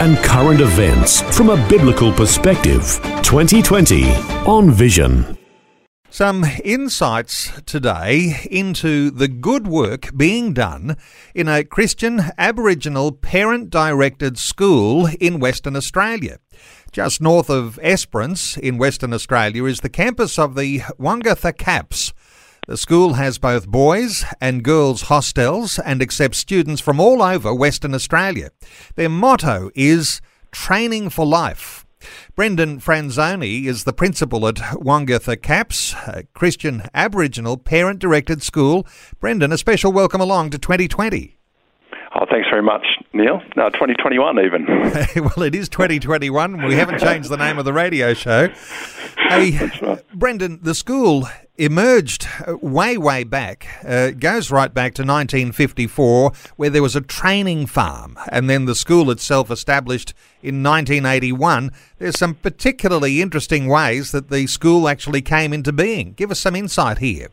and current events from a biblical perspective. 2020 on Vision. Some insights today into the good work being done in a Christian Aboriginal parent directed school in Western Australia. Just north of Esperance in Western Australia is the campus of the Wongutha Caps. The school has both boys and girls hostels and accepts students from all over Western Australia. Their motto is Training for Life. Brendan Franzone is the principal at Wongutha Caps, a Christian Aboriginal parent directed school. Brendan, a special welcome along to 2020. Oh, thanks very much, Neil. No, 2021 even. well, it is 2021. We haven't changed the name of the radio show. Hey, right. Brendan, the school emerged way, way back. Uh, it goes right back to 1954, where there was a training farm, and then the school itself established in 1981. There's some particularly interesting ways that the school actually came into being. Give us some insight here.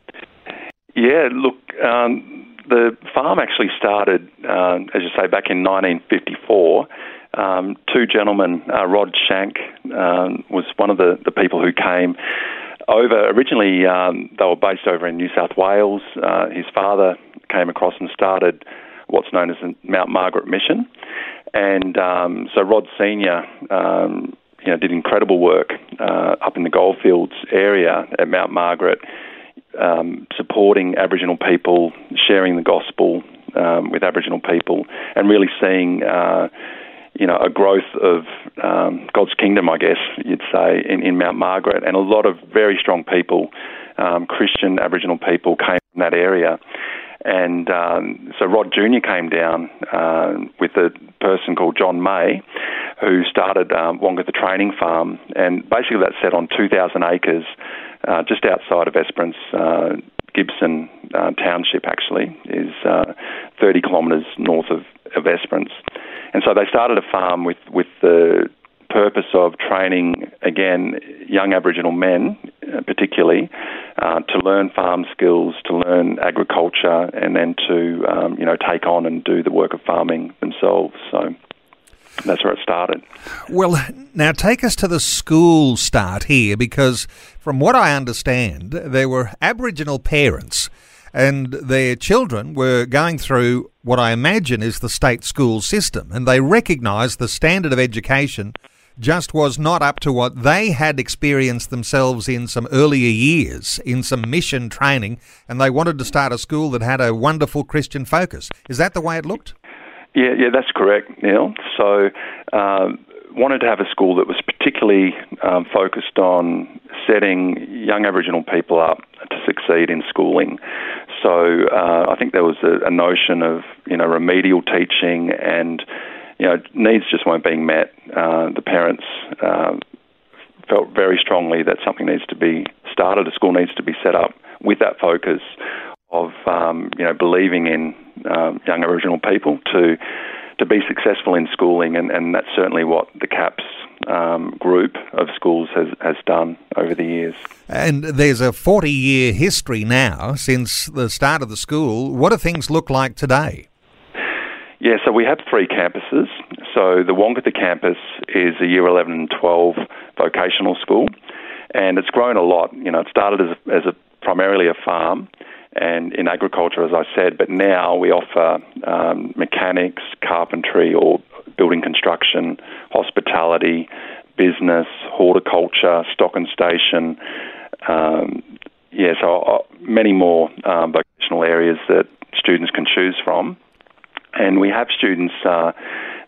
Yeah, look, um, the farm actually started, uh, as you say, back in 1954. Um, two gentlemen, uh, Rod Schenk um, was one of the, the people who came over. Originally, um, they were based over in New South Wales. Uh, his father came across and started what's known as the Mount Margaret Mission. And um, so Rod Sr. Um, you know, did incredible work uh, up in the goldfields area at Mount Margaret um, supporting Aboriginal people, sharing the gospel um, with Aboriginal people, and really seeing, uh, you know, a growth of um, God's kingdom, I guess you'd say, in, in Mount Margaret, and a lot of very strong people, um, Christian Aboriginal people, came from that area. And um, so Rod Jr. came down uh, with a person called John May, who started um, Wongutha Training Farm, and basically that set on 2,000 acres uh, just outside of Esperance. Uh, Gibson uh, Township actually is uh, 30 kilometres north of, of Esperance, and so they started a farm with with the purpose of training again young Aboriginal men, uh, particularly, uh, to learn farm skills, to learn agriculture, and then to um, you know take on and do the work of farming themselves. So that's where it started. Well, now take us to the school start here, because from what I understand, there were Aboriginal parents and their children were going through what I imagine is the state school system, and they recognised the standard of education just was not up to what they had experienced themselves in some earlier years, in some mission training, and they wanted to start a school that had a wonderful Christian focus. Is that the way it looked? Yeah, yeah, that's correct, Neil. So, um, wanted to have a school that was particularly um, focused on setting young Aboriginal people up to succeed in schooling. So, uh, I think there was a, a notion of you know remedial teaching and you know needs just weren't being met. Uh, the parents. Uh, felt very strongly that something needs to be started, a school needs to be set up with that focus of um, you know believing in um, young Aboriginal people to to be successful in schooling, and, and that's certainly what the CAPS um, group of schools has, has done over the years. And there's a 40 year history now since the start of the school. What do things look like today? Yeah, so we have three campuses. So the Wongutha campus is a year 11 and 12 vocational school, and it's grown a lot. You know, it started as a, as a primarily a farm, and in agriculture, as I said, but now we offer um, mechanics, carpentry, or building construction, hospitality, business, horticulture, stock and station. Um, yeah, so uh, many more um, vocational areas that students can choose from. And we have students uh,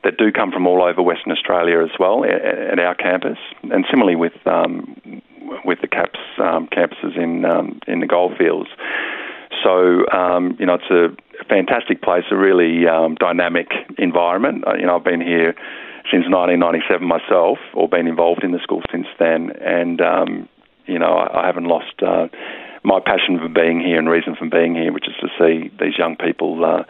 that do come from all over Western Australia as well at, at our campus, and similarly with um, with the CAPS um, campuses in um, in the goldfields. So, um, you know, it's a fantastic place, a really um, dynamic environment. Uh, you know, I've been here since 1997 myself, or been involved in the school since then, and um, you know I, I haven't lost uh, my passion for being here and reason for being here, which is to see these young people uh,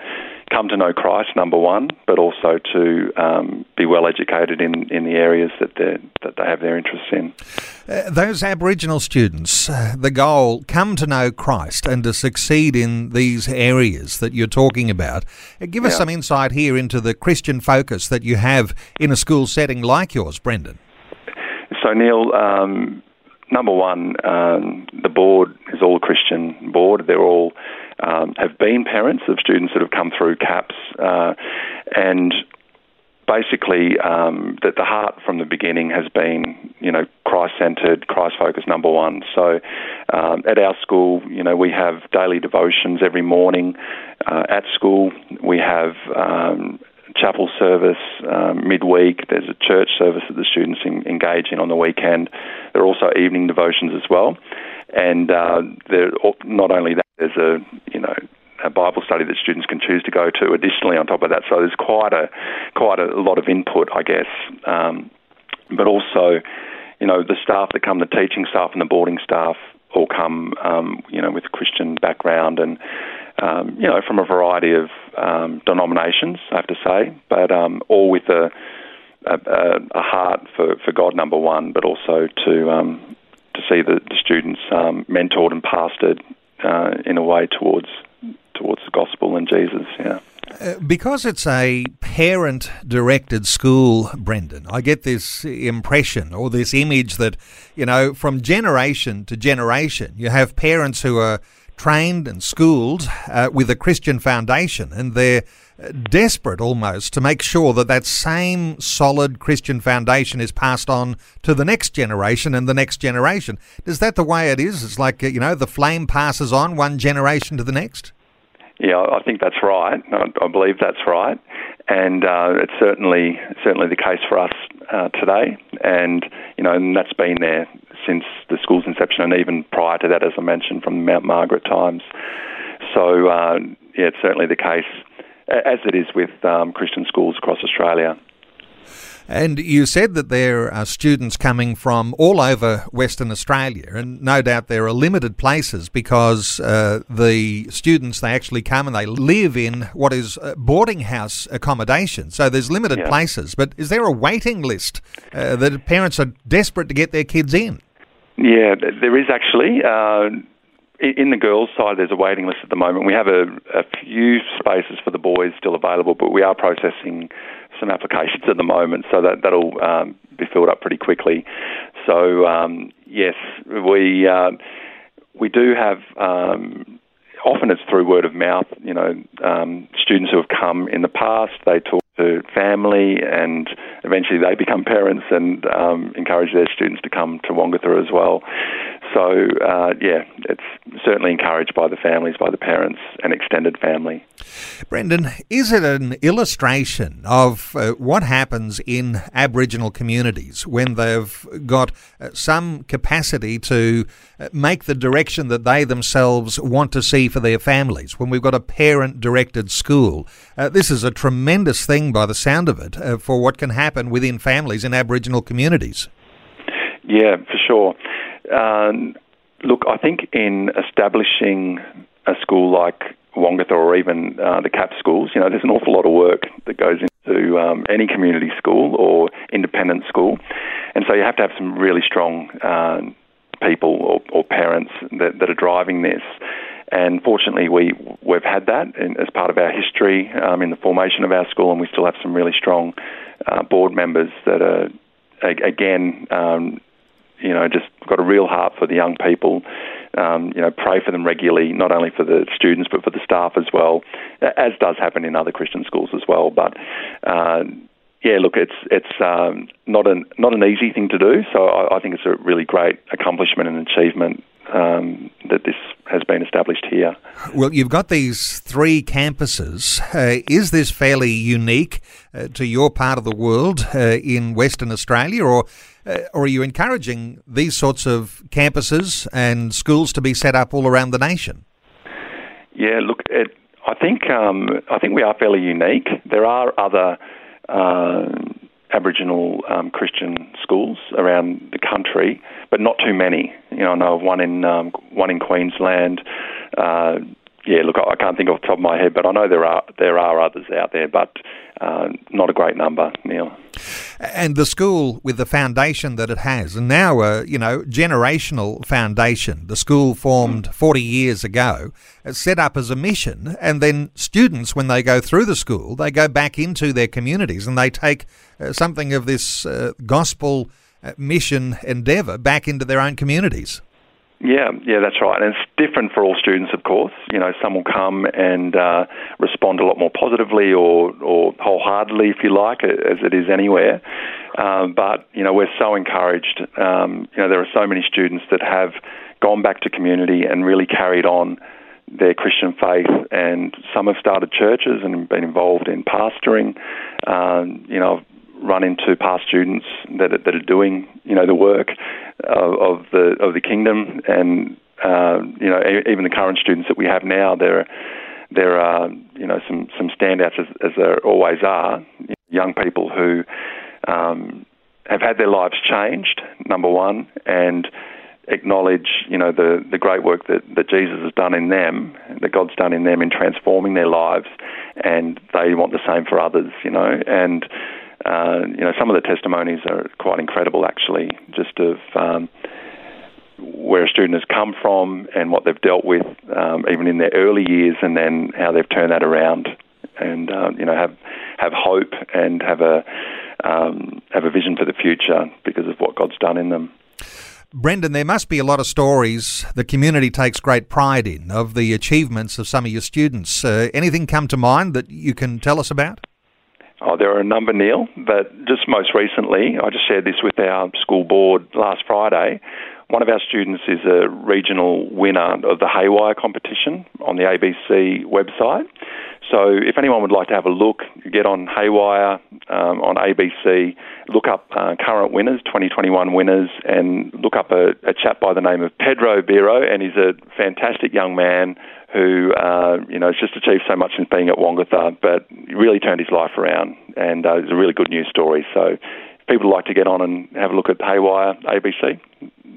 come to know Christ, number one, but also to um, be well educated in, in the areas that, that they have their interests in. Uh, those Aboriginal students, uh, the goal, come to know Christ and to succeed in these areas that you're talking about. Uh, give us yeah. some insight here into the Christian focus that you have in a school setting like yours, Brendan. So, Neil, um, number one, um, the board is all Christian board. They're all um, have been parents of students that have come through CAPS, uh, and basically um, that the heart from the beginning has been, you know, Christ-centered, Christ-focused. Number one. So um, at our school, you know, we have daily devotions every morning. Uh, at school, we have um, chapel service um, midweek. There's a church service that the students in, engage in on the weekend. There are also evening devotions as well, and uh, not only that, there's a you know a Bible study that students can choose to go to. Additionally, on top of that, so there's quite a quite a lot of input, I guess, um, but also. You know, the staff that come, the teaching staff and the boarding staff, all come, um, you know, with Christian background and um, you know, from a variety of um, denominations, I have to say, but um, all with a, a, a, heart for, for God, number one, but also to um, to see the, the students um, mentored and pastored uh, in a way towards towards the gospel and Jesus. Yeah. Uh, because it's a parent directed school, Brendan, I get this impression or this image that, you know, from generation to generation, you have parents who are trained and schooled uh, with a Christian foundation, and they're desperate almost to make sure that that same solid Christian foundation is passed on to the next generation and the next generation. Is that the way it is? It's like, you know, the flame passes on one generation to the next? Yeah, I think that's right. I, believe that's right, and uh, it's certainly certainly the case for us uh, today. And you know, and that's been there since the school's inception, and even prior to that, as I mentioned, from the Mount Margaret times. So, uh, yeah, it's certainly the case, as it is with um, Christian schools across Australia. And you said that there are students coming from all over Western Australia, and no doubt there are limited places because uh, the students they actually come and they live in what is boarding house accommodation. So there's limited yeah. places. But is there a waiting list uh, that parents are desperate to get their kids in? Yeah, there is actually. Uh, in the girls' side, there's a waiting list at the moment. We have a, a, few spaces for the boys still available, but we are processing some applications at the moment, so that that'll um, be filled up pretty quickly. So um, yes, we uh, we do have. Um, often it's through word of mouth. You know, um, students who have come in the past, they talk to family, and eventually they become parents and um, encourage their students to come to Wongutha as well. So, uh, yeah, it's certainly encouraged by the families, by the parents, and extended family. Brendan, is it an illustration of uh, what happens in Aboriginal communities when they've got uh, some capacity to uh, make the direction that they themselves want to see for their families? When we've got a parent directed school, uh, this is a tremendous thing by the sound of it uh, for what can happen within families in Aboriginal communities. Yeah, for sure. Um, look, I think in establishing a school like Wongutha or even uh, the CAP schools, you know, there's an awful lot of work that goes into um, any community school or independent school, and so you have to have some really strong uh, people or, or parents that, that, are driving this. And fortunately, we we've had that in, as part of our history um, in the formation of our school, and we still have some really strong uh, board members that are again um, you know, just got a real heart for the young people. Um, you know, pray for them regularly, not only for the students but for the staff as well, as does happen in other Christian schools as well. But uh, yeah, look, it's it's um, not an not an easy thing to do. So I, I think it's a really great accomplishment and achievement um, that this has been established here. Well, you've got these three campuses. Uh, is this fairly unique uh, to your part of the world uh, in Western Australia, or uh, or are you encouraging these sorts of campuses and schools to be set up all around the nation? Yeah, look, it, I think um, I think we are fairly unique. There are other uh, Aboriginal um, Christian schools around the country, but not too many. You know, I know of one in um, one in Queensland. Uh, yeah, look, I can't think off the top of my head, but I know there are there are others out there, but uh, not a great number, Neil. And the school with the foundation that it has, and now a you know generational foundation. The school formed mm. forty years ago, uh, set up as a mission, and then students, when they go through the school, they go back into their communities and they take uh, something of this uh, gospel uh, mission endeavour back into their own communities. Yeah, yeah, that's right. And it's different for all students, of course. You know, some will come and uh, respond a lot more positively or, or wholeheartedly, if you like, as it is anywhere. Um, but, you know, we're so encouraged. Um, you know, there are so many students that have gone back to community and really carried on their Christian faith, and some have started churches and been involved in pastoring. Um, you know, run into past students that are, that are doing you know the work of, of the of the kingdom, and uh, you know even the current students that we have now, there there are you know some some standouts as, as there always are, young people who um, have had their lives changed. Number one, and acknowledge, you know, the, the great work that, that Jesus has done in them, that God's done in them in transforming their lives, and they want the same for others, you know. And uh, you know, some of the testimonies are quite incredible, actually, just of um, where a student has come from and what they've dealt with, um, even in their early years, and then how they've turned that around, and uh, you know, have have hope and have a um, have a vision for the future because of what God's done in them. Brendan, there must be a lot of stories the community takes great pride in of the achievements of some of your students. Uh, anything come to mind that you can tell us about? Oh, there are a number, Neil, but just most recently, I just shared this with our school board last Friday. One of our students is a regional winner of the Heywire competition on the ABC website. So if anyone would like to have a look, get on Heywire um, on ABC, look up uh, current winners, 2021 winners, and look up a, a chap by the name of Pedro Biro, and he's a fantastic young man who uh, you know has just achieved so much since being at Wongutha, but really turned his life around, and uh, it's a really good news story. So, if people like to get on and have a look at Heywire ABC,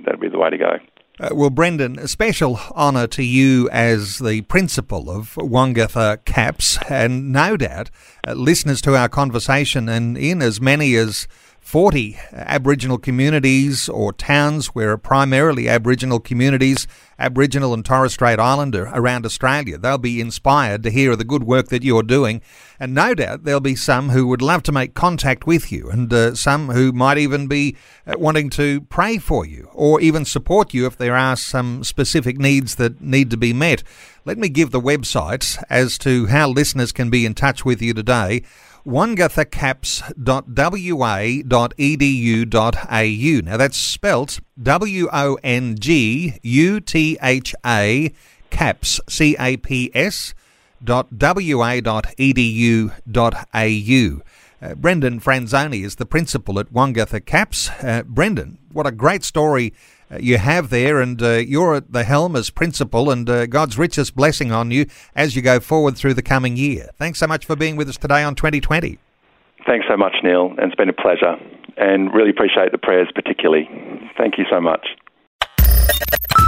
that'd be the way to go. Uh, well, Brendan, a special honour to you as the principal of Wongutha CAPS, and no doubt uh, listeners to our conversation, and in as many as 40 Aboriginal communities or towns where primarily Aboriginal communities, Aboriginal and Torres Strait Islander around Australia. They'll be inspired to hear of the good work that you're doing, and no doubt there'll be some who would love to make contact with you, and uh, some who might even be uh, wanting to pray for you or even support you if there are some specific needs that need to be met. Let me give the websites as to how listeners can be in touch with you today wonguthacaps.wa.edu.au. Now that's spelt W O N G U T H A caps C A P S dot wa.edu.au. Uh, Brendan Franzone is the principal at Wongutha Caps. Uh, Brendan, what a great story uh, you have there, and uh, you're at the helm as principal, and uh, God's richest blessing on you as you go forward through the coming year. Thanks so much for being with us today on 2020. Thanks so much, Neil, and it's been a pleasure, and really appreciate the prayers particularly. Thank you so much.